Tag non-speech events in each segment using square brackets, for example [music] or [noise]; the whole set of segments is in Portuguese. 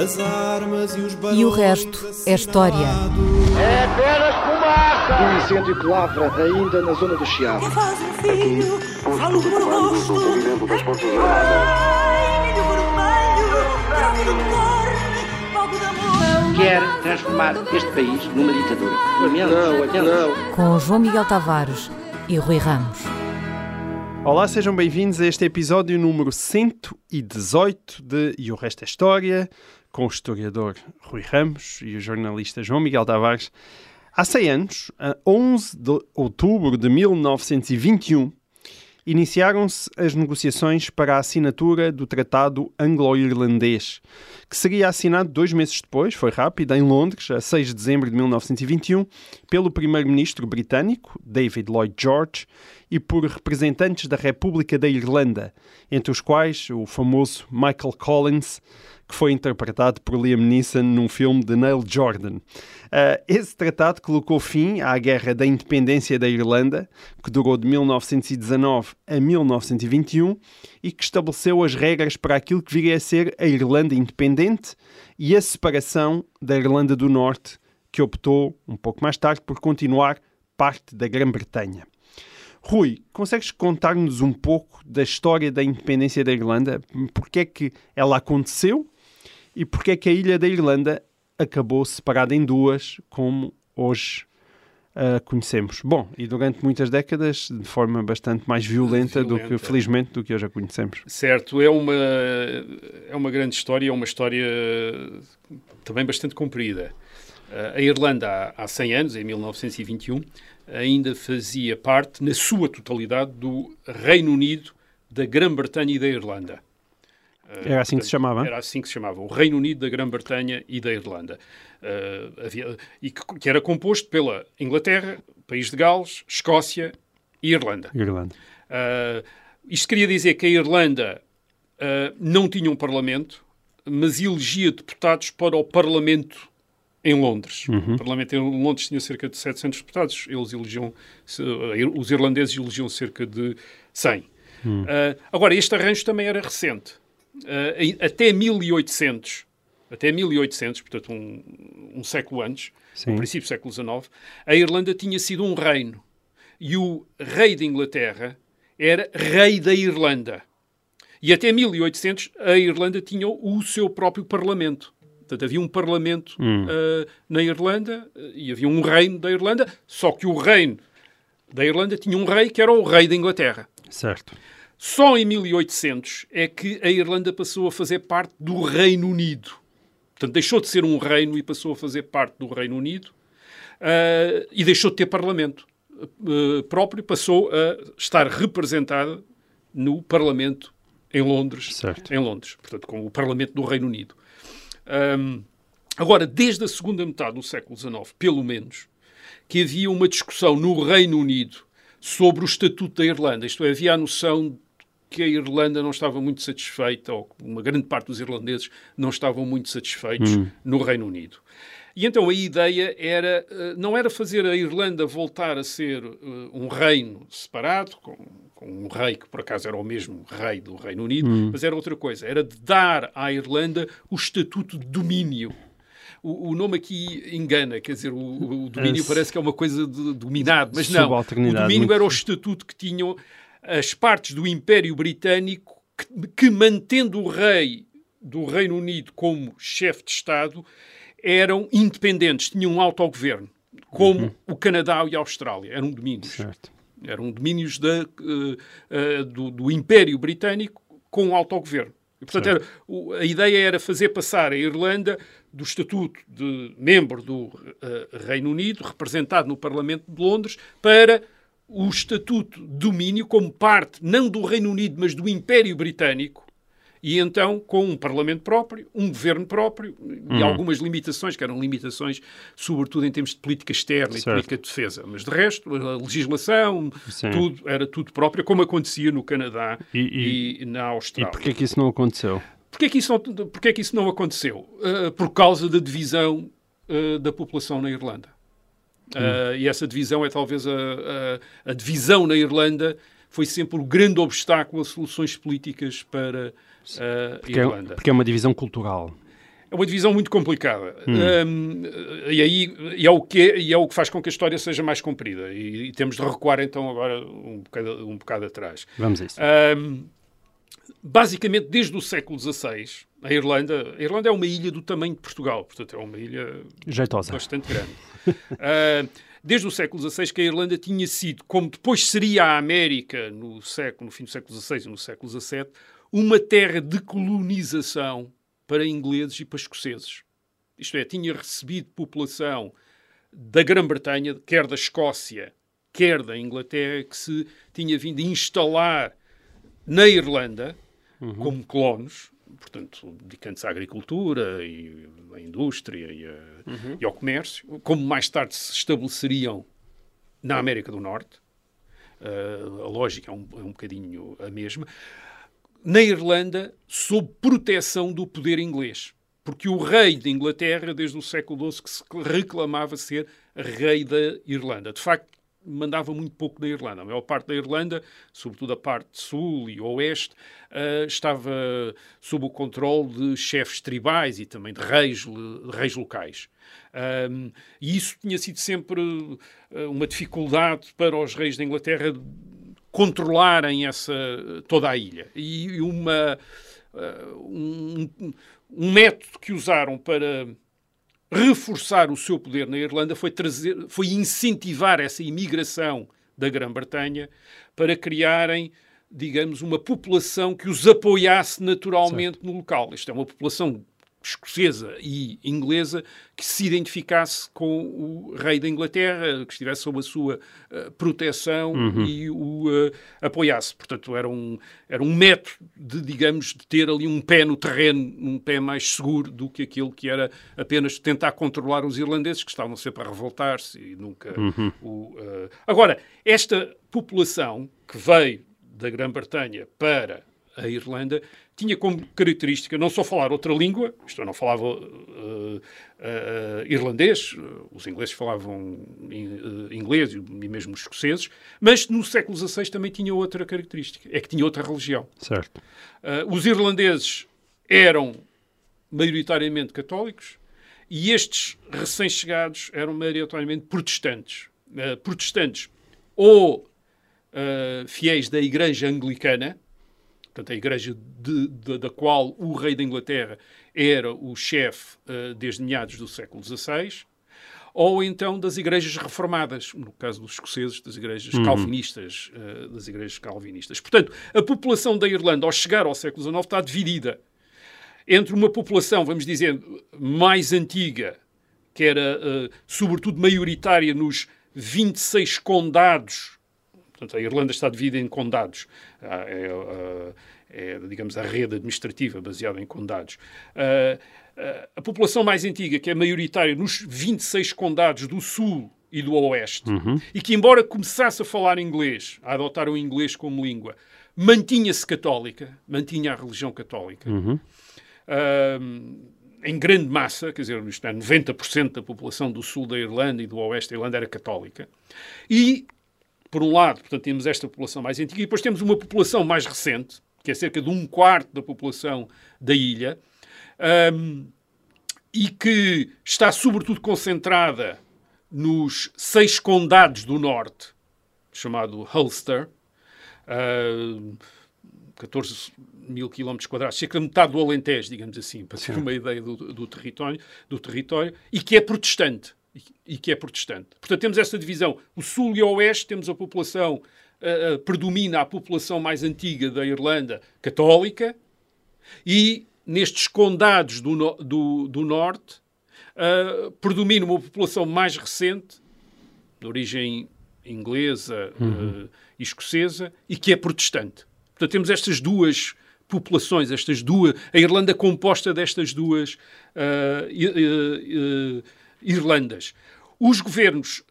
As armas e os E o resto é história. É apenas fumaça! Um incêndio que lavra ainda na zona do Chiado. faz um filho, falo do rosto. Ai, milho vermelho, fogo de amor. Quer transformar este país numa ditadura. Lamento, Não, lamento. não. Com João Miguel Tavares e Rui Ramos. Olá, sejam bem-vindos a este episódio número 118 de E o Resto é História, com o historiador Rui Ramos e o jornalista João Miguel Tavares. Há 100 anos, a 11 de outubro de 1921, iniciaram-se as negociações para a assinatura do Tratado Anglo-Irlandês, que seria assinado dois meses depois, foi rápido, em Londres, a 6 de dezembro de 1921, pelo primeiro-ministro britânico, David Lloyd George, e por representantes da República da Irlanda, entre os quais o famoso Michael Collins, que foi interpretado por Liam Neeson num filme de Neil Jordan. Ah, esse tratado colocou fim à Guerra da Independência da Irlanda, que durou de 1919 a 1921 e que estabeleceu as regras para aquilo que viria a ser a Irlanda independente e a separação da Irlanda do Norte, que optou, um pouco mais tarde, por continuar parte da Grã-Bretanha. Rui, consegues contar-nos um pouco da história da independência da Irlanda? Porque é que ela aconteceu e porque é que a ilha da Irlanda acabou separada em duas, como hoje a conhecemos? Bom, e durante muitas décadas de forma bastante mais violenta, do que, Violenta. felizmente, do que hoje a conhecemos. Certo, é uma, é uma grande história, é uma história também bastante comprida. Eh, A Irlanda, há, há 100 anos, em 1921, ainda fazia parte, na sua totalidade, do Reino Unido, da Grã-Bretanha e da Irlanda. Era assim que se chamava? Era assim que se chamava, o Reino Unido da Grã-Bretanha e da Irlanda. Eh, havia- e que, que era composto pela Inglaterra, País de Gales, Escócia e Irlanda. Irlanda. Uh, isto queria dizer que a Irlanda uh, não tinha um parlamento, mas elegia deputados para o parlamento em Londres. O parlamento em Londres tinha cerca de 700 deputados, eles elegiam, uh, os irlandeses elegiam cerca de 100. Uh, agora, este arranjo também era recente. Uh, até 1800, até 1800, portanto um, um século antes, Sim. no princípio do século XIX, a Irlanda tinha sido um reino. E o rei de Inglaterra era rei da Irlanda. E até 1800 a Irlanda tinha o seu próprio parlamento. Portanto, havia um parlamento ah, na Irlanda ah, e havia um reino da Irlanda, só que o reino da Irlanda tinha um rei que era o rei da Inglaterra. Certo. Só em 1800 é que a Irlanda passou a fazer parte do Reino Unido. Portanto, deixou de ser um reino e passou a fazer parte do Reino Unido ah, e deixou de ter parlamento ah, próprio, passou a estar representada no Parlamento em Londres. Certo. Em Londres, portanto, com o Parlamento do Reino Unido. Ahm, agora, desde a segunda metade do século XIX, pelo menos, que havia uma discussão no Reino Unido sobre o Estatuto da Irlanda. Isto é, havia a noção que a Irlanda não estava muito satisfeita, ou uma grande parte dos irlandeses não estavam muito satisfeitos no Reino Unido. E então a ideia era, eh, não era fazer a Irlanda voltar a ser eh, um reino separado, com, com um rei que por acaso era o mesmo rei do Reino Unido, mas era outra coisa, era de dar à Irlanda o estatuto de domínio. O, o nome aqui engana, quer dizer, o, o domínio É, parece que é uma coisa de dominado, mas não. O domínio muito- era o estatuto que tinham as partes do Império Britânico que, que mantendo o rei do Reino Unido como chefe de Estado, eram independentes, tinham um autogoverno, como o Canadá e a Austrália, eram domínios. Certo. Eram domínios da, eh, eh, do, do Império Britânico com autogoverno. E, portanto, era- o- a ideia era fazer passar a Irlanda do estatuto de membro do eh, Reino Unido, representado no Parlamento de Londres, para o estatuto de domínio como parte, não do Reino Unido, mas do Império Britânico, e então com um Parlamento próprio, um governo próprio e algumas limitações, que eram limitações, sobretudo em termos de política externa e Certo. política de defesa. Mas de resto, a legislação, Sim. tudo, era tudo próprio, como acontecia no Canadá E- e, na E Austrália. porquê que isso não aconteceu? Porquê que isso não, porquê que isso não aconteceu? Uh, por causa da divisão uh, da população na Irlanda. Uh, E essa divisão é talvez a, a, a divisão na Irlanda foi sempre o grande obstáculo a soluções políticas para a Porque é, Irlanda. porque é uma divisão cultural. É uma divisão muito complicada. Um, e aí e é, o que, e é o que faz com que a história seja mais comprida. E, e temos de recuar então agora um bocado, um bocado atrás. Vamos a isso. Um, basicamente, desde o século XVI, a Irlanda, a Irlanda é uma ilha do tamanho de Portugal, portanto é uma ilha Jeitosa. bastante grande. Uh, [laughs] desde o século XVI que a Irlanda tinha sido, como depois seria a América no, século, no fim do século XVI e no século XVII, uma terra de colonização para ingleses e para escoceses. Isto é, tinha recebido população da Grã-Bretanha, quer da Escócia, quer da Inglaterra, que se tinha vindo a instalar na Irlanda como colonos, portanto, dedicando-se à agricultura e à indústria e, a- e ao comércio, como mais tarde se estabeleceriam na América do Norte. Uh, a lógica é um, é um bocadinho a mesma. Na Irlanda, sob proteção do poder inglês. Porque o rei de Inglaterra, desde o século XII, que se reclamava ser rei da Irlanda. De facto, mandava muito pouco na Irlanda. A maior parte da Irlanda, sobretudo a parte sul e oeste, uh, estava sob o controle de chefes tribais e também de reis, de reis locais. E isso tinha sido sempre uh, uma dificuldade para os reis da Inglaterra controlarem essa, toda a ilha. E, uma, uh, um, um método que usaram para reforçar o seu poder na Irlanda foi, trazer, foi incentivar essa imigração da Grã-Bretanha para criarem, digamos, uma população que os apoiasse naturalmente no local. Isto é uma população escocesa e inglesa que se identificasse com o rei da Inglaterra, que estivesse sob a sua uh, proteção e o uh, apoiasse. Portanto, era um, era um método de, digamos, de ter ali um pé no terreno, um pé mais seguro do que aquele que era apenas tentar controlar os irlandeses, que estavam sempre a revoltar-se e nunca o... Uh... Agora, esta população que veio da Grã-Bretanha para a Irlanda tinha como característica não só falar outra língua, isto é, não falava uh, uh, irlandês, os ingleses falavam in, inglês e mesmo os escoceses, mas no século XVI também tinha outra característica, é que tinha outra religião. Certo. Uh, os irlandeses eram maioritariamente católicos e estes recém-chegados eram maioritariamente protestantes. Uh, protestantes ou uh, fiéis da Igreja Anglicana, portanto, a igreja de, de, da qual o rei da Inglaterra era o chefe uh, desde meados do século XVI, ou então das igrejas reformadas, no caso dos escoceses, das igrejas calvinistas, uh, das igrejas calvinistas. Portanto, a população da Irlanda, ao chegar ao século XIX, está dividida entre uma população, vamos dizer, mais antiga, que era uh, sobretudo maioritária nos 26 condados Portanto, a Irlanda está dividida em condados. É, é, é, digamos, a rede administrativa baseada em condados. a população mais antiga, que é maioritária nos 26 condados do sul e do oeste, Uhum. e que, embora começasse a falar inglês, a adotar o inglês como língua, mantinha-se católica, mantinha a religião católica. Uhum. em grande massa, quer dizer, isto é, 90% da população do sul da Irlanda e do oeste da Irlanda era católica. E por um lado, portanto, temos esta população mais antiga e depois temos uma população mais recente, que é cerca de um quarto da população da ilha, um, e que está sobretudo concentrada nos seis condados do norte, chamado Ulster, uh, 14 mil quilómetros quadrados, cerca de metade do Alentejo, digamos assim, para ter uma ideia do, do, território, do território, e que é protestante e que é protestante. Portanto, temos essa divisão. O sul e o oeste temos a população, uh, uh, predomina a população mais antiga da Irlanda católica e nestes condados do, no, do, do norte uh, predomina uma população mais recente, de origem inglesa Uhum. e escocesa, e que é protestante. Portanto, temos estas duas populações, estas duas, a Irlanda composta destas duas Irlandas. Os governos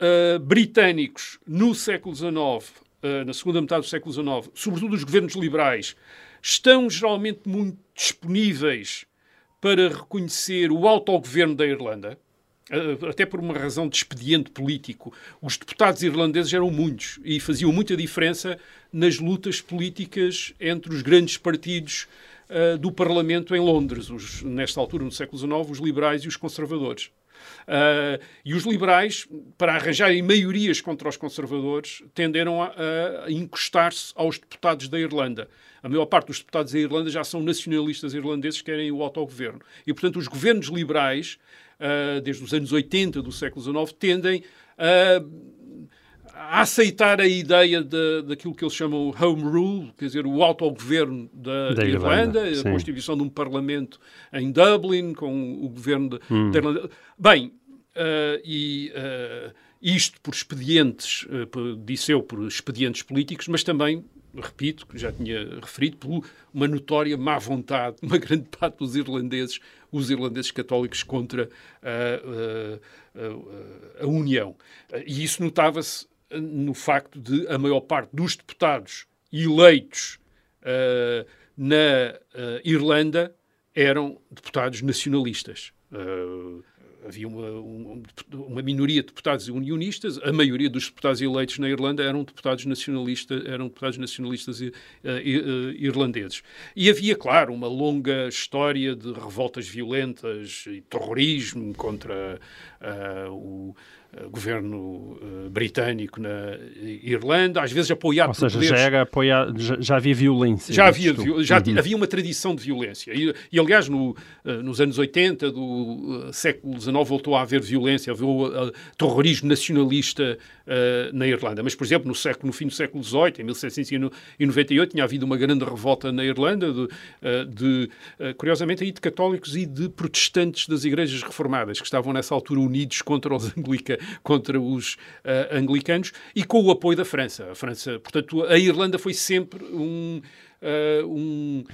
uh, britânicos no século XIX, uh, na segunda metade do século XIX, sobretudo os governos liberais, estão geralmente muito disponíveis para reconhecer o autogoverno da Irlanda, uh, até por uma razão de expediente político. Os deputados irlandeses eram muitos e faziam muita diferença nas lutas políticas entre os grandes partidos uh, do Parlamento em Londres, os, nesta altura, no século XIX, os liberais e os conservadores. Uh, e os liberais, para arranjarem maiorias contra os conservadores, tenderam a, a encostar-se aos deputados da Irlanda. A maior parte dos deputados da Irlanda já são nacionalistas irlandeses que querem o autogoverno. E, portanto, os governos liberais, uh, desde os anos 80 do século XIX, tendem a a aceitar a ideia de, daquilo que eles chamam home rule, quer dizer, o autogoverno da, da Irlanda, Irlanda a constituição de um parlamento em Dublin, com o governo de, hum. da Irlanda. Bem, uh, e uh, isto por expedientes, uh, por, disse eu, por expedientes políticos, mas também repito, que já tinha referido, por uma notória má vontade, [laughs] uma grande parte dos irlandeses, os irlandeses católicos contra a, a, a, a União. E isso notava-se no facto de a maior parte dos deputados eleitos uh, na uh, Irlanda eram deputados nacionalistas. Uh, havia uma, um, uma, minoria de deputados unionistas, a maioria dos deputados eleitos na Irlanda eram deputados nacionalistas, eram deputados nacionalistas uh, irlandeses. E havia, claro, uma longa história de revoltas violentas e terrorismo contra uh, o governo uh, britânico na Irlanda, às vezes apoiado Ou seja, já, era apoiado, já, já, havia violência. Já, havia, já uhum. havia uma tradição de violência. E, e aliás, no, uh, nos anos 80 do uh, século XIX voltou a haver violência, havia terrorismo nacionalista na Irlanda. Mas, por exemplo, no, século, no fim do século XVIII, em 1798, tinha havido uma grande revolta na Irlanda de, de curiosamente, aí de católicos e de protestantes das igrejas reformadas, que estavam nessa altura unidos contra os [laughs] anglicanos contra os uh, anglicanos e com o apoio da França. A França, portanto, a Irlanda foi sempre um, uh, um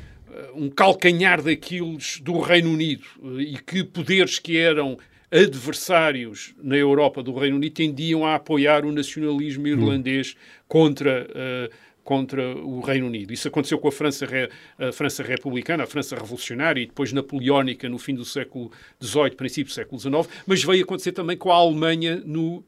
um calcanhar daqueles do Reino Unido e que poderes que eram adversários na Europa do Reino Unido tendiam a apoiar o nacionalismo irlandês contra uh, contra o Reino Unido. Isso aconteceu com a França, a França republicana, a França revolucionária e depois napoleónica no fim do século XVIII, princípio do século XIX, mas veio acontecer também com a Alemanha no, uh,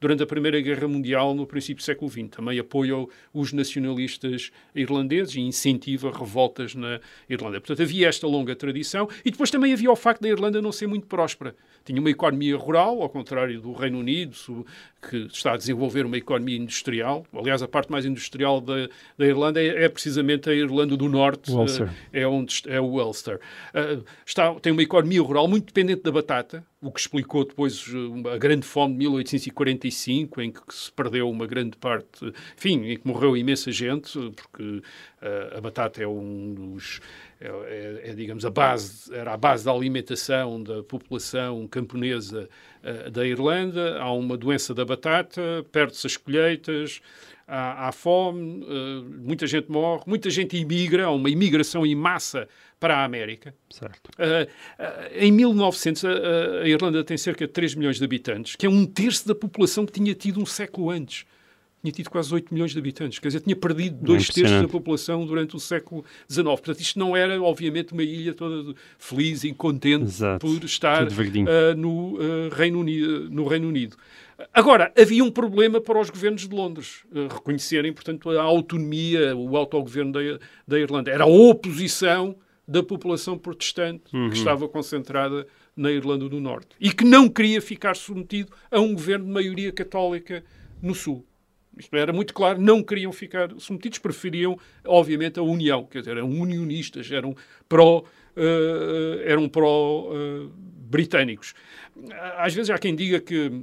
durante a Primeira Guerra Mundial, no princípio do século XX. Também apoia os nacionalistas irlandeses e incentiva revoltas na Irlanda. Portanto, havia esta longa tradição e depois também havia o facto da Irlanda não ser muito próspera. Tinha uma economia rural, ao contrário do Reino Unido, que está a desenvolver uma economia industrial. Aliás, a parte mais industrial da, da Irlanda é, é, precisamente a Irlanda do Norte, uh, é, onde, é o Ulster. Uh, está, tem uma economia rural muito dependente da batata, o que explicou depois a grande fome de 1845, em que se perdeu uma grande parte, enfim, em que morreu imensa gente, porque a batata é um dos é, é, é, digamos, a base, era a base da alimentação da população camponesa uh, da Irlanda. Há uma doença da batata, perde-se as colheitas, há, há fome, uh, muita gente morre, muita gente imigra, há uma imigração em massa para a América. Certo. Uh, em 1900, a Irlanda tem cerca de 3 milhões de habitantes, que é um terço da população que tinha tido um século antes tinha tido quase 8 milhões de habitantes, quer dizer, tinha perdido dois terços da população durante o século XIX. Portanto, isto não era, obviamente, uma ilha toda feliz e contente Exato. por estar uh, no, uh, Reino Unido, no Reino Unido. Agora, havia um problema para os governos de Londres uh, reconhecerem, portanto, a autonomia, o autogoverno da, da Irlanda. Era a oposição da população protestante uhum. que estava concentrada na Irlanda do Norte e que não queria ficar submetido a um governo de maioria católica no Sul. Isto era muito claro, não queriam ficar submetidos, preferiam, obviamente, a União. Quer dizer, eram unionistas, eram pró, uh, eram pró-britânicos. Uh, Às vezes há quem diga que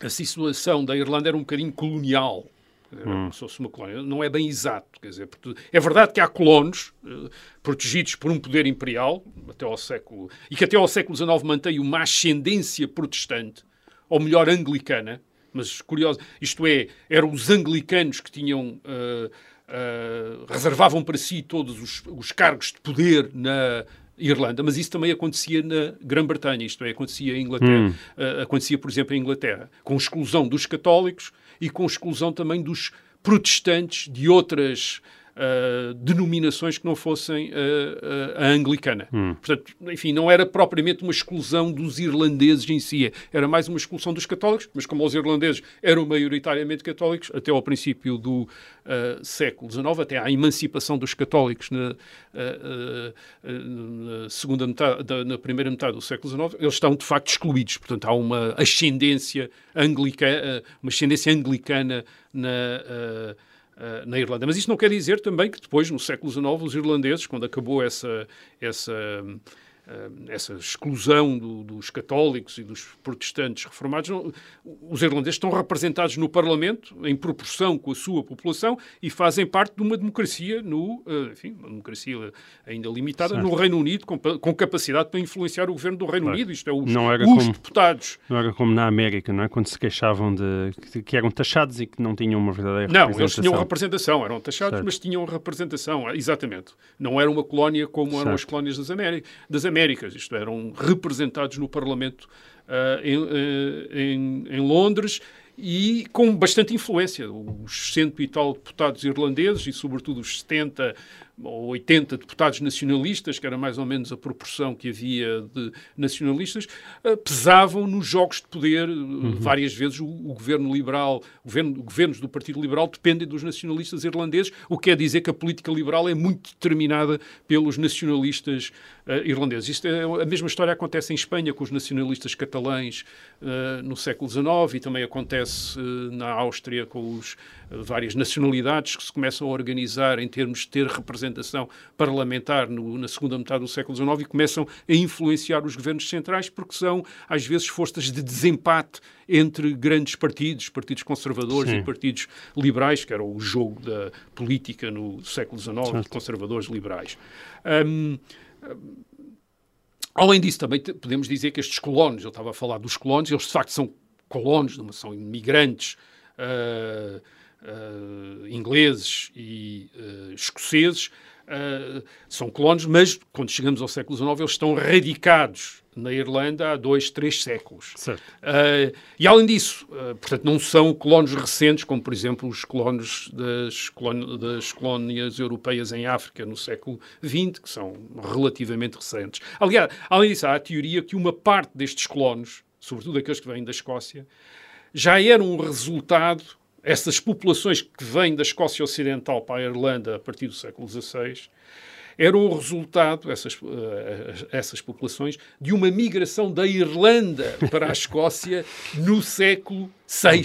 a situação da Irlanda era um bocadinho colonial. Hum. uma colónia. Não é bem exato. Quer dizer, é verdade que há colonos uh, protegidos por um poder imperial até ao século e que até ao século XIX mantém uma ascendência protestante, ou melhor, anglicana, mas curioso, isto é, eram os anglicanos que tinham. Uh, uh, reservavam para si todos os, os, cargos de poder na Irlanda, mas isso também acontecia na Grã-Bretanha, isto é, acontecia em Inglaterra, hum. uh, acontecia, por exemplo, em Inglaterra, com exclusão dos católicos e com exclusão também dos protestantes de outras uh, denominações que não fossem uh, a anglicana. Hum. Portanto, enfim, não era propriamente uma exclusão dos irlandeses em si, era mais uma exclusão dos católicos, mas como os irlandeses eram maioritariamente católicos, até ao princípio do século XIX, até à emancipação dos católicos na, na segunda metade, da, na primeira metade do século XIX, eles estão de facto excluídos. Portanto, há uma ascendência anglicana, uma ascendência anglicana na uh, na Irlanda. Mas isso não quer dizer também que depois, no século XIX, os irlandeses, quando acabou essa, essa eh, essa exclusão do, dos católicos e dos protestantes reformados, os irlandeses estão representados no Parlamento em proporção com a sua população e fazem parte de uma democracia, no, eh, enfim, uma democracia ainda limitada certo. no Reino Unido, com, com, capacidade para influenciar o governo do Reino claro. Unido. Isto é, os, não era os como, deputados. Não era como na América, não é? Quando se queixavam de que eram taxados e que não tinham uma verdadeira não, representação. Não, eles tinham representação, eram taxados, certo. mas tinham representação, exatamente. Não era uma colónia como certo. eram as colónias das Américas. Das Américas, isto é, eram representados no Parlamento uh, em, uh, em, em Londres e com bastante influência. Os cento e tal deputados irlandeses e, sobretudo, os 70 ou 80 deputados nacionalistas, que era mais ou menos a proporção que havia de nacionalistas, uh, pesavam nos jogos de poder. Uhum. Várias vezes o, o, governo liberal, governo, governos do Partido Liberal dependem dos nacionalistas irlandeses, o que quer dizer que a política liberal é muito determinada pelos nacionalistas uh, irlandeses. Isto é, a mesma história acontece em Espanha com os nacionalistas catalães uh, no século XIX e também acontece na Áustria com os várias nacionalidades que se começam a organizar em termos de ter representação parlamentar no, na segunda metade do século XIX e começam a influenciar os governos centrais porque são, às vezes, forças de desempate entre grandes partidos, partidos conservadores Sim. e partidos liberais, que era o jogo da política no século XIX, de conservadores liberais. Um, Além disso, também podemos dizer que estes colonos, eu estava a falar dos colonos, eles de facto são colonos, não são imigrantes uh, uh, ingleses e uh, escoceses, uh, são colonos, mas quando chegamos ao século XIX eles estão radicados na Irlanda há dois, três séculos. E além disso, portanto, não são colonos recentes, como por exemplo os colonos das, colónias, das colónias europeias em África no século XX, que são relativamente recentes. Aliás, além disso, há a teoria que uma parte destes colonos, sobretudo aqueles que vêm da Escócia, já eram um resultado essas populações que vêm da Escócia Ocidental para a Irlanda a partir do século XVI eram o resultado, essas, uh, essas populações, de uma migração da Irlanda para a Escócia no século VI.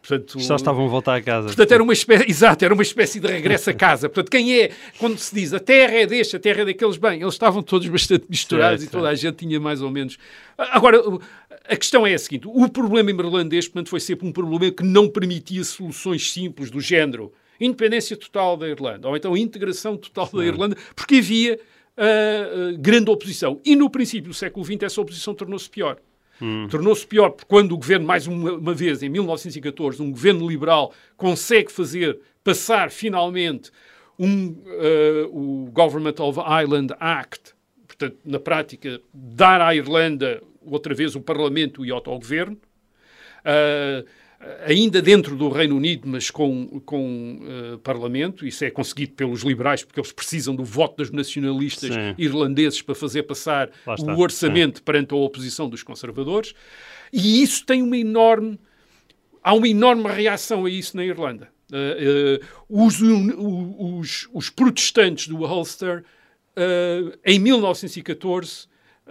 Portanto, Só estavam a voltar a casa. Portanto, era uma espécie, exato, era uma espécie de regresso a casa. Portanto, quem é, quando se diz a terra é deste, a terra é daqueles, bem, eles estavam todos bastante misturados certo, e toda a gente tinha mais ou menos. Agora, a questão é a seguinte: o problema irlandês, portanto, foi sempre um problema que não permitia soluções simples do género independência total da Irlanda, ou então integração total da Irlanda, porque havia uh, grande oposição. E no princípio do século XX essa oposição tornou-se pior. Hum. Tornou-se pior porque quando o governo, mais uma, uma, vez, em 1914, um governo liberal consegue fazer passar finalmente um, uh, o Government of Ireland Act, portanto, na prática, dar à Irlanda outra vez o Parlamento e o autogoverno, uh, ainda dentro do Reino Unido, mas com, com uh, Parlamento. Isso é conseguido pelos liberais, porque eles precisam do voto dos nacionalistas Sim. irlandeses para fazer passar o orçamento Sim. perante a oposição dos conservadores. E isso tem uma enorme. Há uma enorme reação a isso na Irlanda. Uh, uh, os, os, os, protestantes do Ulster, em 1914,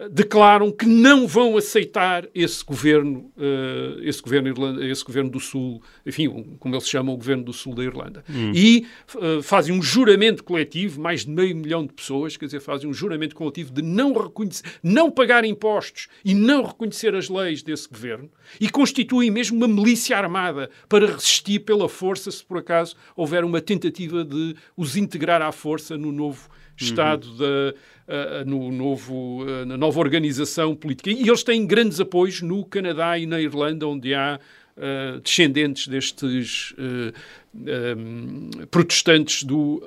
declaram que não vão aceitar esse governo, uh, esse governo Irlanda, esse governo do Sul, enfim, como eles chamam o governo do Sul da Irlanda, hum. e uh, fazem um juramento coletivo, mais de meio milhão de pessoas, quer dizer, fazem um juramento coletivo de não reconhecer, não pagar impostos e não reconhecer as leis desse governo, e constituem mesmo uma milícia armada para resistir pela força se por acaso houver uma tentativa de os integrar à força no novo Estado uhum. da, uh, no novo, uh, na nova organização política. E eles têm grandes apoios no Canadá e na Irlanda, onde há uh, descendentes destes um, protestantes do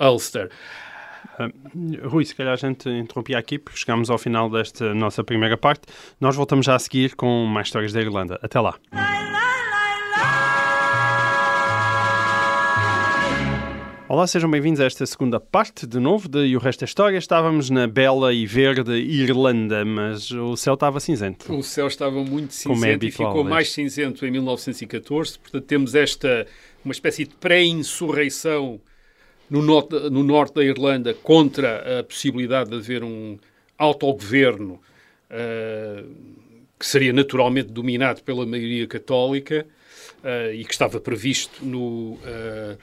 Ulster. Uh, Rui, se calhar a gente interrompia aqui porque chegamos ao final desta nossa primeira parte. Nós voltamos já a seguir com mais histórias da Irlanda. Até lá. Olá, sejam bem-vindos a esta segunda parte, de novo, de E o Resto da História. Estávamos na bela e verde Irlanda, mas o céu estava cinzento. O céu estava muito é cinzento e habitual, ficou é? mais cinzento em 1914. Portanto, temos esta, uma espécie de pré-insurreição no norte, no norte da Irlanda contra a possibilidade de haver um autogoverno ah, que seria naturalmente dominado pela maioria católica ah, e que estava previsto no, ah,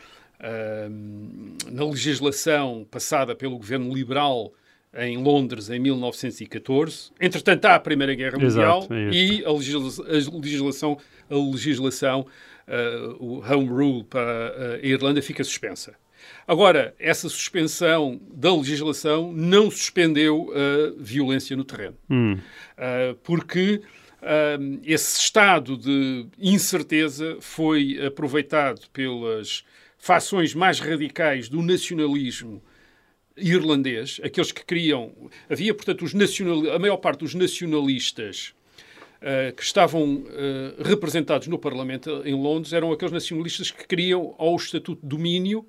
na legislação passada pelo governo liberal em Londres em 1914. Entretanto, há a Primeira Guerra Exato, Mundial é e a, legisla- a legislação, a legislação ah, o Home Rule para a Irlanda fica suspensa. Agora, essa suspensão da legislação não suspendeu a violência no terreno. Uh, porque uh, esse estado de incerteza foi aproveitado pelas fações mais radicais do nacionalismo irlandês, aqueles que queriam. Havia, portanto, os nacional, a maior parte dos nacionalistas uh, que estavam uh, representados no Parlamento em Londres eram aqueles nacionalistas que queriam ou o Estatuto de Domínio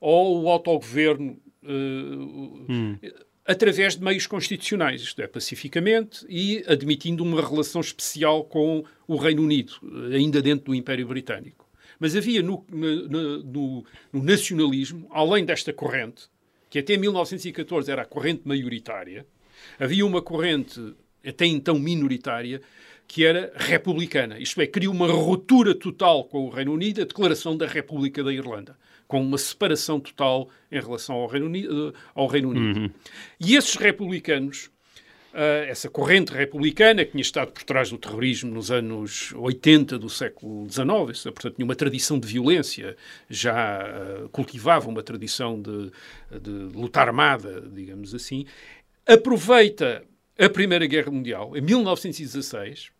ou o autogoverno uh, através de meios constitucionais, isto é, pacificamente e admitindo uma relação especial com o Reino Unido, ainda dentro do Império Britânico. Mas havia no, na- no- no nacionalismo, além desta corrente, que até 1914 era a corrente maioritária, havia uma corrente até então minoritária que era republicana. Isto é, queria uma ruptura total com o Reino Unido, a declaração da República da Irlanda, com uma separação total em relação ao Reino Unido. Ao Reino Unido. E esses republicanos, essa corrente republicana que tinha estado por trás do terrorismo nos anos 80 do século XIX, isso, portanto, tinha uma tradição de violência, já ah, cultivava uma tradição de, de luta armada, digamos assim, aproveita a Primeira Guerra Mundial, em 1916,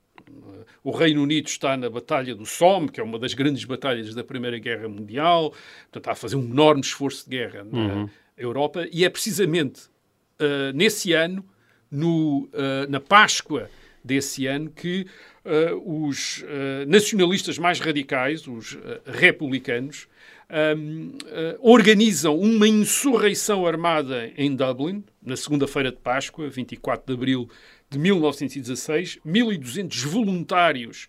o Reino Unido está na Batalha do Somme, que é uma das grandes batalhas da Primeira Guerra Mundial, portanto, está a fazer um enorme esforço de guerra na Europa, e é precisamente uh, nesse ano, no, uh, na Páscoa desse ano, que uh, os uh, nacionalistas mais radicais, os uh, republicanos, um, uh, organizam uma insurreição armada em Dublin, na segunda-feira de Páscoa, 24 de abril de 1916. 1.200 voluntários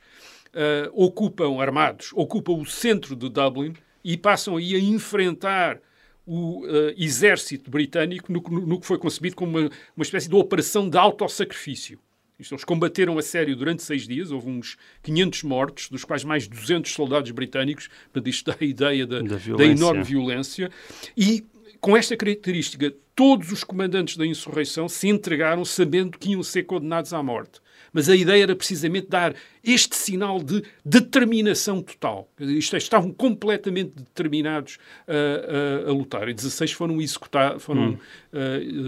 ocupam, armados, ocupam o centro de Dublin e passam aí a enfrentar o uh, exército britânico no, no- no que foi concebido como uma, uma espécie de operação de autossacrifício. Isto, eles combateram a sério durante seis dias, houve uns 500 mortos, dos quais mais 200 soldados britânicos, portanto isto dá a ideia da, Da da enorme violência. E com esta característica, todos os comandantes da insurreição se entregaram sabendo que iam ser condenados à morte. Mas a ideia era precisamente dar este sinal de determinação total. Isto é, estavam completamente determinados a, a- a lutar. E 16 foram, executa foram, ah,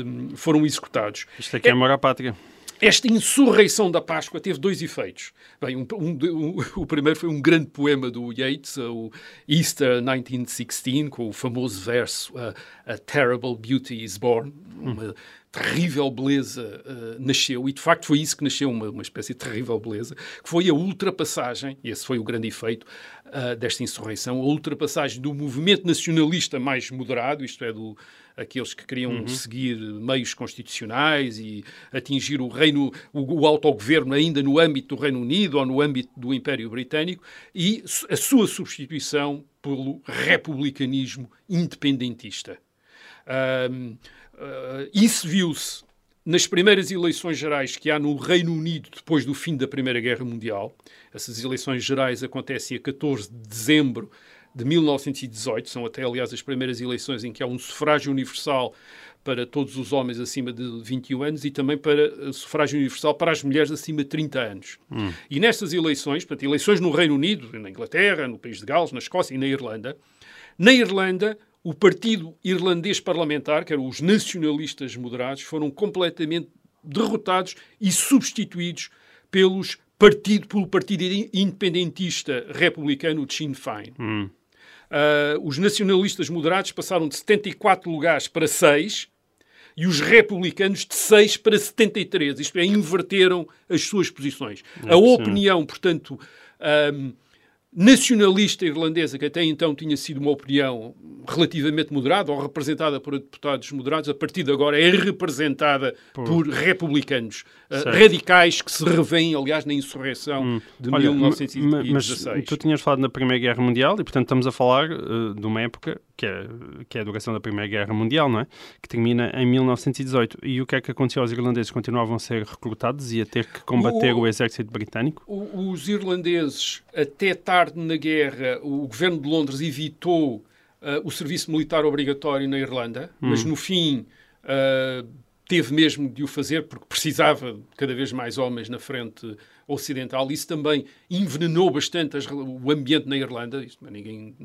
um, foram executados. Isto aqui é amor à pátria. Esta insurreição da Páscoa teve dois efeitos. Bem, um- um um- [laughs] o primeiro foi um grande poema do Yeats, o Easter 1916, com o famoso verso "A- A Terrible Beauty is Born. Uma terrível beleza eh, nasceu, e de facto foi isso que nasceu, uma, uma espécie de terrível beleza, que foi a ultrapassagem, e esse foi o grande efeito ah, desta insurreição, a ultrapassagem do movimento nacionalista mais moderado, isto é, do, aqueles que queriam seguir meios constitucionais e atingir o reino, o, o autogoverno ainda no âmbito do Reino Unido ou no âmbito do Império Britânico e a sua substituição pelo republicanismo independentista. Ahm, ah, isso viu-se nas primeiras eleições gerais que há no Reino Unido depois do fim da Primeira Guerra Mundial. Essas eleições gerais acontecem a 14 de dezembro de 1918, são até, aliás, as primeiras eleições em que há um sufrágio universal para todos os homens acima de 21 anos e também para eh, sufrágio universal para as mulheres acima de 30 anos. E nestas eleições, portanto, eleições no Reino Unido, na Inglaterra, no País de Gales, na Escócia e na Irlanda, na Irlanda, o Partido Irlandês Parlamentar, que eram os nacionalistas moderados, foram completamente derrotados e substituídos pelos partido, pelo Partido Independentista Republicano de Sinn Féin. Ah, os nacionalistas moderados passaram de 74 lugares para 6 e os republicanos de 6 para 73. Isto é, inverteram as suas posições. a opinião, portanto, ahm, nacionalista irlandesa, que até então tinha sido uma opinião relativamente moderada ou representada por deputados moderados, a partir de agora é representada por, por republicanos uh, radicais que se revêem, aliás, na insurreição hum. de Olha, 1916. Mas tu tinhas falado na Primeira Guerra Mundial e, portanto, estamos a falar uh, de uma época que é, que é a duração da Primeira Guerra Mundial, não é? Que termina em 1918. E o que é que aconteceu aos irlandeses? Continuavam a ser recrutados e a ter que combater o, o exército britânico? O, os irlandeses, até tarde na guerra, o governo de Londres evitou uh, o serviço militar obrigatório na Irlanda, hum. mas no fim uh, teve mesmo de o fazer porque precisava de cada vez mais homens na frente ocidental. Isso também envenenou bastante as, o ambiente na Irlanda. Isso, ninguém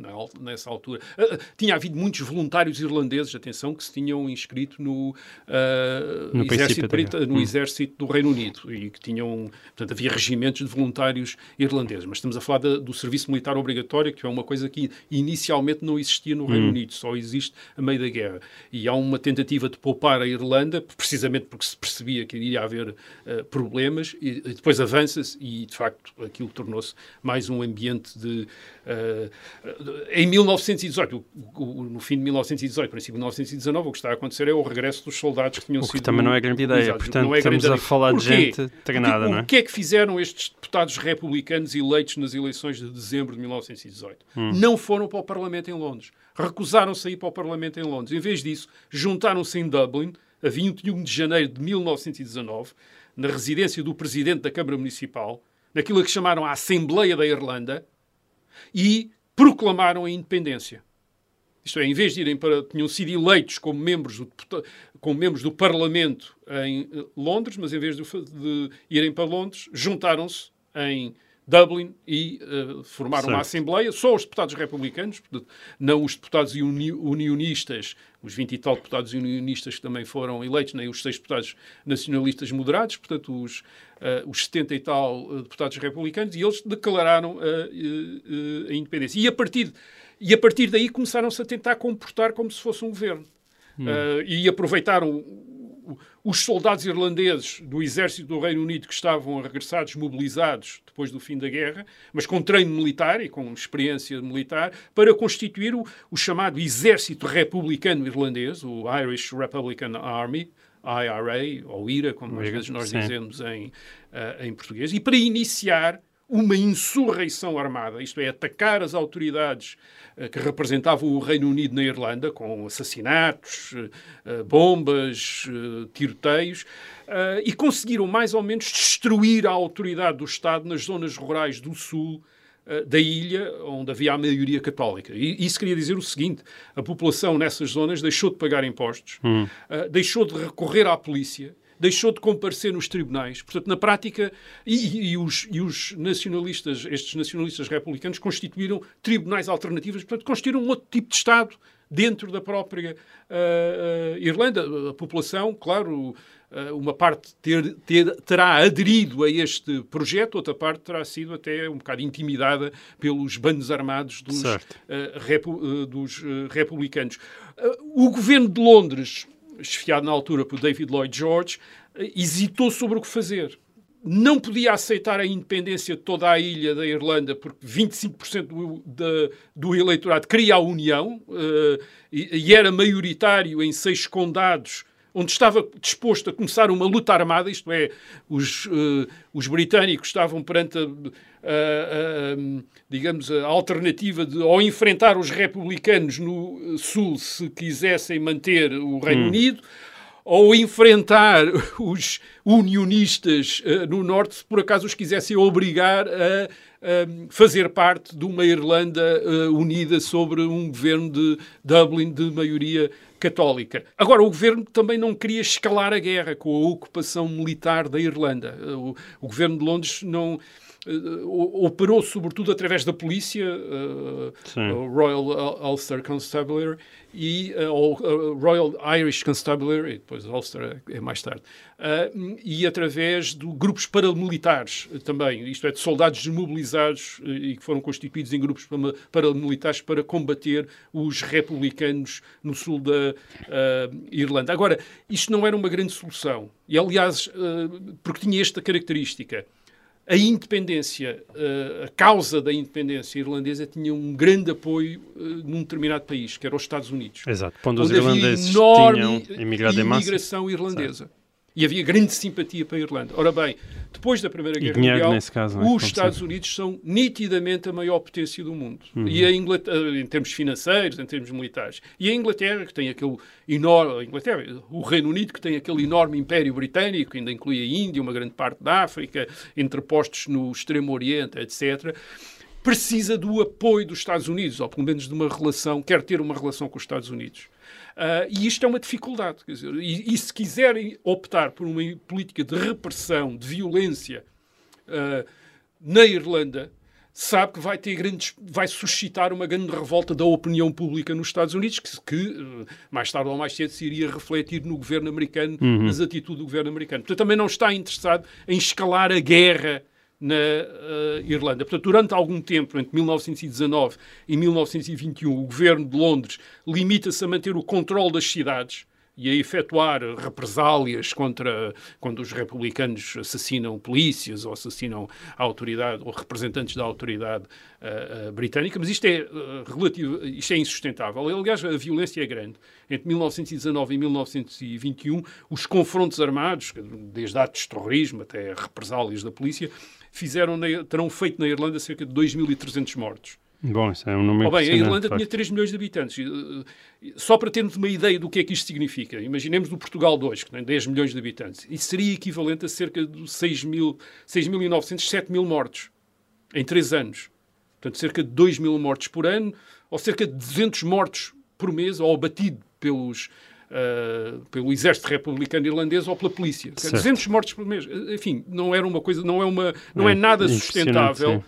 nessa altura. Uh, tinha havido muitos voluntários irlandeses, atenção, que se tinham inscrito no, uh, no, exército, Brita, no hum. exército, do Reino Unido e que tinham. Portanto, havia regimentos de voluntários irlandeses. Mas estamos a falar do serviço militar obrigatório, que é uma coisa que inicialmente não existia no Reino hum. Unido, só existe a meio da guerra. E há uma tentativa de poupar a Irlanda, precisamente porque se percebia que iria haver uh, problemas, e, e depois avança e, de facto, aquilo tornou-se mais um ambiente de. Uh, em 1918, o, o, no fim de 1918, princípio de 1919, o que está a acontecer é o regresso dos soldados que tinham o que sido. também não é grande ideia, portanto, é estamos a falar de gente treinada, Porque, não é? O que é que fizeram estes deputados republicanos eleitos nas eleições de dezembro de 1918? Hum. Não foram para o Parlamento em Londres. Recusaram-se a ir para o Parlamento em Londres. Em vez disso, juntaram-se em Dublin, a 21 de janeiro de 1919, na residência do presidente da Câmara Municipal, naquilo que chamaram a Assembleia da Irlanda, e proclamaram a independência. Isto é, em vez de irem para. tinham sido eleitos como membros do, como membros do Parlamento em eh, Londres, mas em vez de, de irem para Londres, juntaram-se em Dublin e uh, formaram certo. uma Assembleia, só os deputados republicanos, não os deputados uni unionistas, os 20 e tal deputados unionistas que também foram eleitos, nem os seis deputados nacionalistas moderados, portanto, os, uh, os 70 e tal uh, deputados republicanos, e eles declararam a independência. E a partir, e a partir daí começaram-se a tentar comportar como se fosse um governo. Hum. e aproveitaram os soldados irlandeses do exército do Reino Unido que estavam regressados, mobilizados depois do fim da guerra, mas com treino militar e com experiência militar, para constituir o, o chamado Exército Republicano Irlandês, o Irish Republican Army, IRA, ou IRA, como às vezes nós Sim. dizemos em, uh, em português, e para iniciar uma insurreição armada, isto é, atacar as autoridades uh, que representavam o Reino Unido na Irlanda, com assassinatos, uh, bombas, uh, tiroteios, e conseguiram mais ou menos destruir a autoridade do Estado nas zonas rurais do sul da ilha, onde havia a maioria católica. E isso queria dizer o seguinte: a população nessas zonas deixou de pagar impostos, hum. deixou de recorrer à polícia deixou de comparecer nos tribunais. Portanto, na prática, e, e, os, e os nacionalistas, estes nacionalistas republicanos, constituíram tribunais alternativos, portanto, constituíram um outro tipo de Estado dentro da própria uh, uh, Irlanda. A população, claro, uh, uma parte ter, ter, terá aderido a este projeto, outra parte terá sido até um bocado intimidada pelos bandos armados dos, repu, dos republicanos. o governo de Londres esfiado na altura por David Lloyd George, eh, hesitou sobre o que fazer. Não podia aceitar a independência de toda a ilha da Irlanda, porque 25% do, do, do eleitorado queria a União uh, e, e, era maioritário em seis condados, onde estava disposto a começar uma luta armada, isto é, os, uh, os britânicos estavam perante a, digamos, a alternativa de ou enfrentar os republicanos no Sul se quisessem manter o Reino hum. Unido, ou enfrentar [laughs] os unionistas uh, no Norte se por acaso os quisessem obrigar a, fazer parte de uma Irlanda uh, unida sobre um governo de Dublin de maioria católica. Agora, o governo também não queria escalar a guerra com a ocupação militar da Irlanda. O, o governo de Londres não uh, operou sobretudo através da polícia, uh, Royal Ulster Constabulary e uh, Royal Irish Constabulary, e depois Ulster é, é mais tarde, e através de grupos paramilitares também, isto é, de soldados desmobilizados e que foram constituídos em grupos paramilitares para combater os republicanos no sul da Irlanda. Agora, isto não era uma grande solução, e aliás, porque tinha esta característica a independência, uh, a causa da independência irlandesa tinha um grande apoio num determinado país, que era os Estados Unidos. Exato. Quando os irlandeses enorme tinham imigrado em massa. imigração irlandesa. E havia grande simpatia para a Irlanda. Ora bem, depois da Primeira Guerra dinheiro Mundial, caso, é? os Estados. Unidos são nitidamente a maior potência do mundo. Uhum. E a Inglaterra, em termos financeiros, em termos militares. E a Inglaterra, que tem aquele enorme... Inglaterra, o Reino Unido, que tem aquele enorme império britânico, que ainda inclui a Índia, uma grande parte da África, entrepostos no Extremo Oriente, etc., precisa do apoio dos Estados Unidos, ou pelo menos de uma relação, quer ter uma relação com os Estados Unidos. Ah, e isto é uma dificuldade. Quer dizer, e, e se quiserem optar por uma política de repressão, de violência ah, na Irlanda, sabe que vai ter grandes, vai suscitar uma grande revolta da opinião pública nos Estados Unidos, que, que, eh, mais tarde ou mais cedo se iria refletir no governo americano, nas atitudes do governo americano. Portanto, também não está interessado em escalar a guerra na eh, Irlanda. Portanto, durante algum tempo, entre 1919 e 1921, o governo de Londres limita-se a manter o controle das cidades e a efetuar represálias contra quando os republicanos assassinam polícias ou assassinam a autoridade ou representantes da autoridade ah, ah, britânica, mas isto é ah, relativo, isto é insustentável. Aliás, a violência é grande. Entre 1919 e 1921, os confrontos armados, desde atos de terrorismo até represálias da polícia, fizeram na- terão feito na Irlanda cerca de 2.300 mortos. Bom, isso é um número Oh, bem, a Irlanda de tinha facto. 3 milhões de habitantes. Só para termos uma ideia do que é que isto significa, imaginemos o Portugal 2, que tem 10 milhões de habitantes. Isso seria equivalente a cerca de 6 mil, 6.900, 7 mil mortos em 3 anos. Portanto, cerca de 2 mil mortos por ano, ou cerca de 200 mortos por mês, ou abatido pelos, ah, pelo exército republicano irlandês ou pela polícia. Certo. 200 mortos por mês. Enfim, não era uma coisa, não é, uma, não é, É, nada sustentável sim.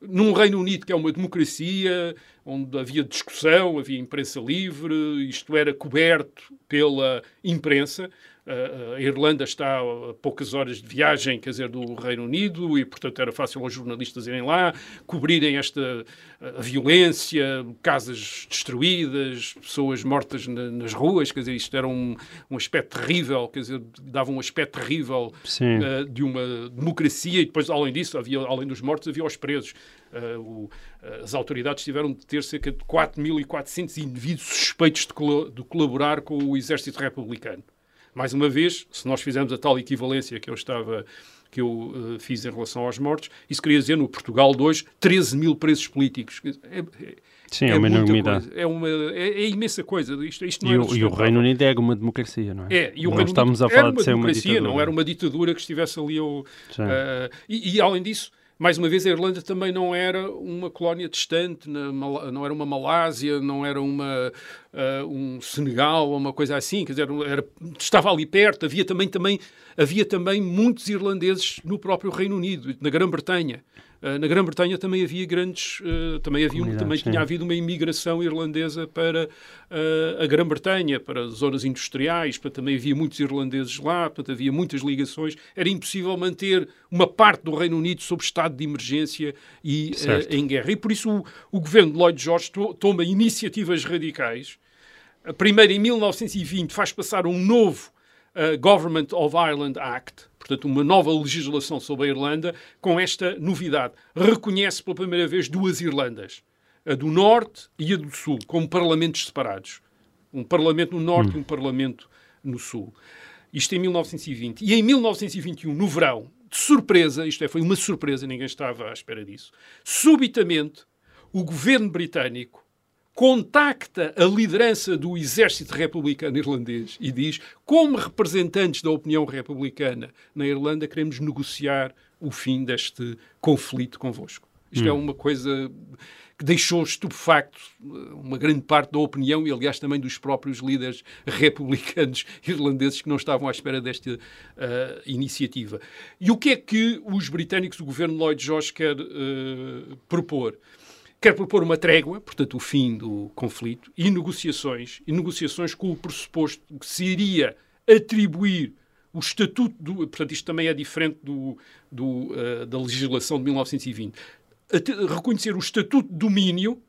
num Reino Unido que é uma democracia, onde havia discussão, havia imprensa livre, isto era coberto pela imprensa. A- Irlanda está a poucas horas de viagem, quer dizer, do Reino Unido, e portanto era fácil aos jornalistas irem lá, cobrirem esta violência, casas destruídas, pessoas mortas na- nas ruas, quer dizer, isto era um, um aspecto terrível, quer dizer, dava um aspecto terrível eh, de uma democracia e depois, além disso, havia, além dos mortos, havia os presos. Eh, o- as autoridades tiveram de ter cerca de 4.400 indivíduos suspeitos de, colo- de colaborar com o exército republicano. Mais uma vez, se nós fizermos a tal equivalência que eu estava que eu eh, fiz em relação aos mortos, isso queria dizer no Portugal de hoje 13 mil presos políticos. É, é- Sim, é uma muita enormidade. É, uma, é, é imensa coisa. Isto, isto não E era o, e o. Reino Unido é uma democracia, não é? É, e o não Reino estamos Unido a falar era uma de ser uma democracia, ditadura. não era uma ditadura que estivesse ali ao, ah, e, e, além disso, mais uma vez, a Irlanda também não era uma colónia distante, não era uma Malásia, não era uma, ah, um Senegal ou uma coisa assim, quer dizer, era- estava ali perto, havia também, também, havia também muitos irlandeses no próprio Reino Unido, na Grã-Bretanha. Ah, na Grã-Bretanha também havia grandes, ah, também, havia, um- também tinha havido uma imigração irlandesa para ah, a Grã-Bretanha, para zonas industriais, para também havia muitos irlandeses lá, portanto havia muitas ligações. Era impossível manter uma parte do Reino Unido sob estado de emergência e ah, em guerra. E por isso o, o governo de Lloyd George to- toma iniciativas radicais. A primeira, em 1920, faz passar um novo uh, Government of Ireland Act, portanto, uma nova legislação sobre a Irlanda, com esta novidade. Reconhece pela primeira vez duas Irlandas, a do Norte e a do Sul, como parlamentos separados. Um parlamento no Norte e um parlamento no Sul. Isto em 1920. E em 1921, no verão, de surpresa, isto é, foi uma surpresa, ninguém estava à espera disso, subitamente, o governo britânico contacta a liderança do exército republicano irlandês e diz: como representantes da opinião republicana na Irlanda, queremos negociar o fim deste conflito convosco. Isto é uma coisa que deixou estupefacto eh, uma grande parte da opinião e, aliás, também dos próprios líderes [laughs] republicanos irlandeses que não estavam à espera desta eh, iniciativa. E o que é que os britânicos, o governo Lloyd George, quer eh, propor? Quer propor uma trégua, portanto, o fim do conflito, e negociações, e negociações com o pressuposto que se iria atribuir o estatuto do. Portanto, isto também é diferente do, do, eh, da legislação de 1920. Ate- reconhecer o estatuto de domínio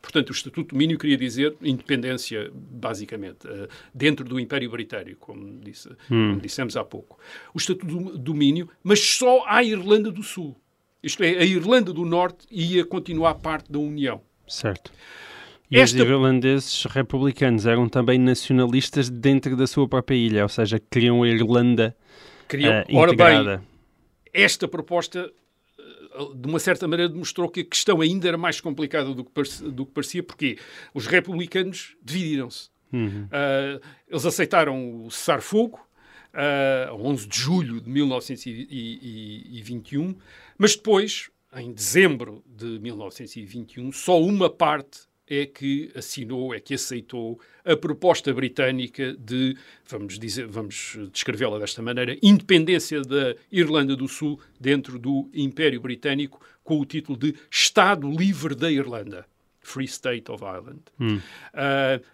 Portanto, o Estatuto de Domínio queria dizer independência, basicamente, uh, dentro do Império Britânico, como, disse, hum. como dissemos há pouco. O Estatuto de Domínio, mas só à Irlanda do Sul. Isto é, a Irlanda do Norte ia continuar parte da União. Certo. E Esta... os irlandeses republicanos eram também nacionalistas dentro da sua própria ilha, ou seja, queriam a Irlanda queriam... Uh, Ora bem, esta proposta de uma certa maneira demonstrou que a questão ainda era mais complicada do que, parecia, do que parecia porque os republicanos dividiram-se. Uhum. Uh, eles aceitaram o cessar-fogo uh, a 11 de julho de 1921, mas depois, em dezembro de 1921, só uma parte é que assinou, é que aceitou a proposta britânica de, vamos dizer, vamos descrevê-la desta maneira, independência da Irlanda do Sul dentro do Império Britânico, com o título de Estado Livre da Irlanda, Free State of Ireland. Hum. Uh,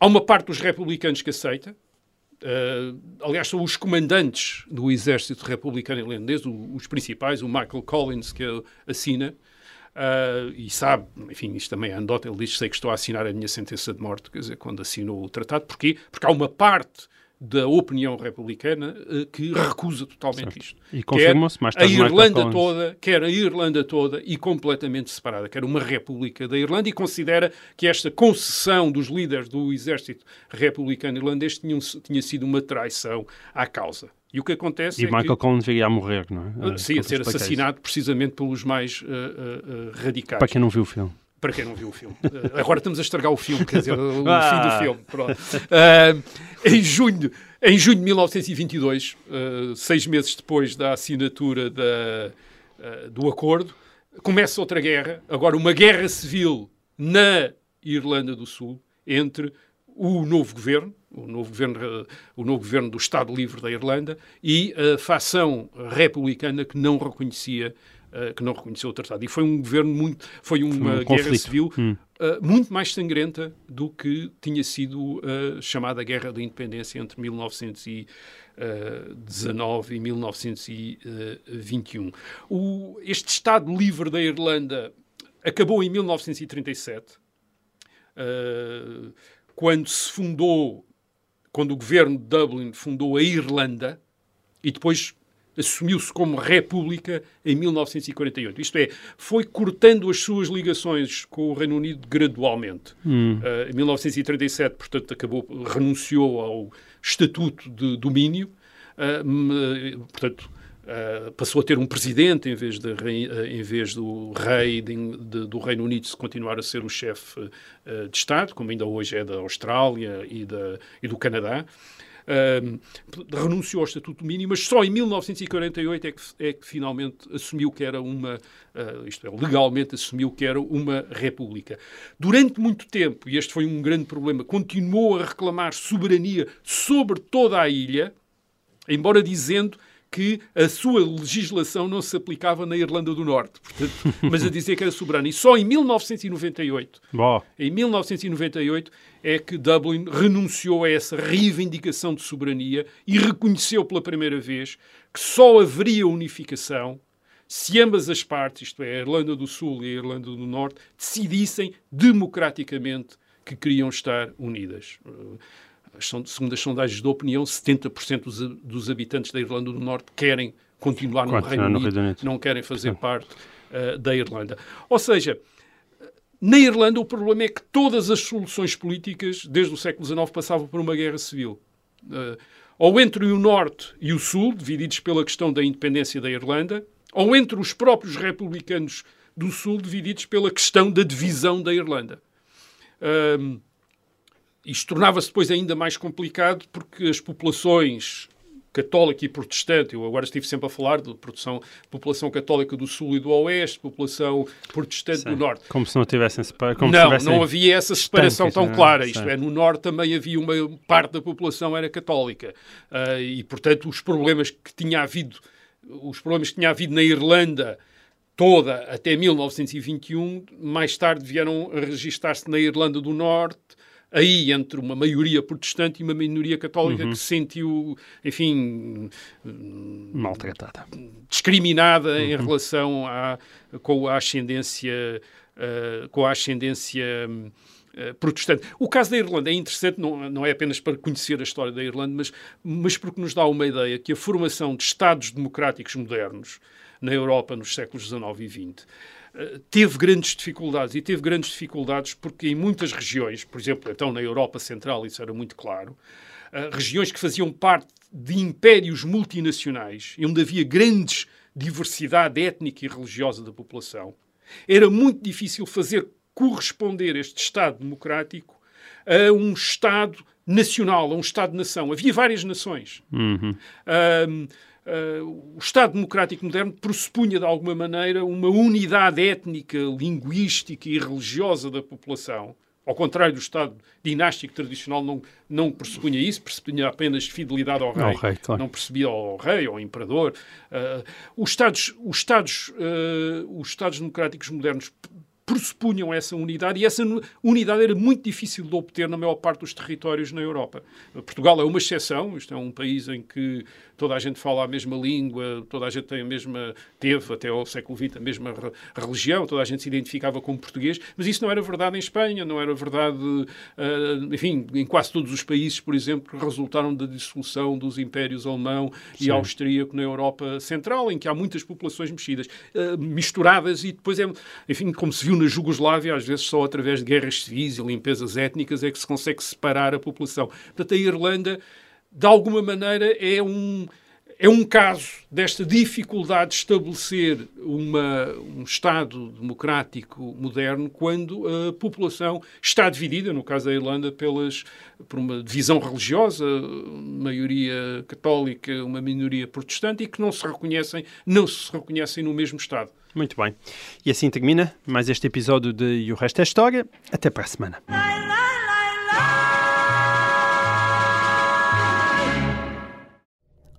há uma parte dos republicanos que aceita, Uh, aliás, são os comandantes do exército republicano irlandês, os principais, o Michael Collins, que assina, Uh, e sabe, enfim, isto também é anedota, ele diz, sei que estou a assinar a minha sentença de morte, quer dizer, quando assinou o tratado. Porquê? Porque há uma parte da opinião republicana uh, que recusa totalmente certo. isto. E confirmou-se mais tarde. A Irlanda toda, quer a Irlanda toda e completamente separada, quer uma república da Irlanda e considera que esta concessão dos líderes do exército republicano irlandês tinha, tinha sido uma traição à causa. E o que acontece e é Michael que... Collins viria a morrer, não é? Uh, sim, a ser assassinado precisamente pelos mais uh, uh, radicais. Para quem não viu o filme. Para quem não viu o filme. agora estamos a estragar o filme, quer dizer, o ah. [laughs] fim do filme. Pronto. em, junho, em junho de 1922, seis meses depois da assinatura da, do acordo, começa outra guerra, agora uma guerra civil na Irlanda do Sul, entre o novo governo, o novo governo, o novo governo do Estado Livre da Irlanda e a facção republicana que não reconhecia uh, que não reconheceu o tratado. E foi um governo muito, foi uma um guerra civil hum. uh, muito mais sangrenta do que tinha sido a uh, chamada Guerra da Independência entre 1919 e 1921. O, este Estado Livre da Irlanda acabou em 1937. Uh, quando se fundou, quando o governo de Dublin fundou a Irlanda e depois assumiu-se como república em 1948. Isto é, foi cortando as suas ligações com o Reino Unido gradualmente. Hum. Uh, em 1937, portanto, acabou, renunciou ao estatuto de domínio, uh, portanto, Uh, passou a ter um presidente em vez, de, uh, em vez do rei de, de, do Reino Unido se continuar a ser o chefe uh, de Estado, como ainda hoje é da Austrália e, da, e do Canadá. Renunciou ao Estatuto Mínimo, mas só em 1948 é que, é que finalmente assumiu que era uma, isto é, legalmente assumiu que era uma república. Durante muito tempo, e este foi um grande problema, continuou a reclamar soberania sobre toda a ilha, embora dizendo que a sua legislação não se aplicava na Irlanda do Norte, portanto, [laughs] mas a dizer que era soberana. E só em 1998, Boa. em 1998, é que Dublin renunciou a essa reivindicação de soberania e reconheceu pela primeira vez que só haveria unificação se ambas as partes, isto é, a Irlanda do Sul e a Irlanda do Norte, decidissem democraticamente que queriam estar unidas segundo as sondagens de opinião, 70% dos, dos habitantes da Irlanda do Norte querem continuar no, Reino, no Unido, Reino Unido, não querem fazer parte uh, da Irlanda. Ou seja, na Irlanda o problema é que todas as soluções políticas, desde o século XIX, passavam por uma guerra civil. Uh, ou entre o Norte e o Sul, divididos pela questão da independência da Irlanda, ou entre os próprios republicanos do Sul, divididos pela questão da divisão da Irlanda. Uh, isto tornava-se depois ainda mais complicado porque as populações católica e protestante, eu agora estive sempre a falar de produção, população católica do sul e do oeste, população protestante Sim, do norte. Como se não tivessem separação. Não, não havia essa separação tão não, é? clara. Isto é, no norte também havia uma parte da população era católica. Uh, e, portanto, os problemas que tinha havido, os problemas que tinha havido na Irlanda toda até 1921, mais tarde vieram a registar-se na Irlanda do Norte, aí entre uma maioria protestante e uma minoria católica uhum. que se sentiu, enfim, maltratada, discriminada uhum. em relação à, com a ascendência uh, com a ascendência uh, protestante. O caso da Irlanda é interessante, não, não é apenas para conhecer a história da Irlanda, mas, mas porque nos dá uma ideia que a formação de Estados democráticos modernos na Europa nos séculos XIX e XX teve grandes dificuldades e teve grandes dificuldades porque em muitas regiões, por exemplo, então na Europa Central isso era muito claro, regiões que faziam parte de impérios multinacionais e onde havia grandes diversidade étnica e religiosa da população, era muito difícil fazer corresponder este Estado democrático a um Estado nacional, a um Estado-nação. Havia várias nações. Uhum. Um, Uh, o Estado Democrático Moderno pressupunha, de alguma maneira, uma unidade étnica, linguística e religiosa da população. Ao contrário do Estado dinástico tradicional, não, não pressupunha isso, pressupunha apenas fidelidade ao rei. Ao rei claro. Não percebia ao rei, ao imperador. Uh, os, Estados, os, Estados, uh, os Estados Democráticos modernos pressupunham essa unidade e essa unidade era muito difícil de obter na maior parte dos territórios na Europa. Portugal é uma exceção, isto é um país em que toda a gente fala a mesma língua, toda a gente tem a mesma, teve até ao século XX a mesma religião, toda a gente se identificava como português, mas isso não era verdade em Espanha, não era verdade, uh, enfim, em quase todos os países, por exemplo, que resultaram da dissolução dos impérios alemão Sim. e austríaco na Europa Central, em que há muitas populações mexidas, uh, misturadas e depois é, enfim, como se viu na Jugoslávia, às vezes só através de guerras civis e limpezas étnicas é que se consegue separar a população. Portanto, a Irlanda de alguma maneira, é um, é um caso desta dificuldade de estabelecer uma, um Estado democrático moderno quando a população está dividida, no caso da Irlanda, pelas, por uma divisão religiosa, maioria católica, uma minoria protestante, e que não se reconhecem, não se reconhecem no mesmo Estado. Muito bem. E assim termina mais este episódio de E o Resto é História. Até para a semana.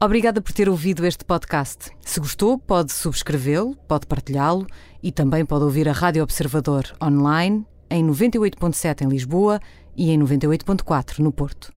Obrigada por ter ouvido este podcast. Se gostou, pode subscrevê-lo, pode partilhá-lo e também pode ouvir a Rádio Observador online em 98.7 em Lisboa e em 98.4 no Porto.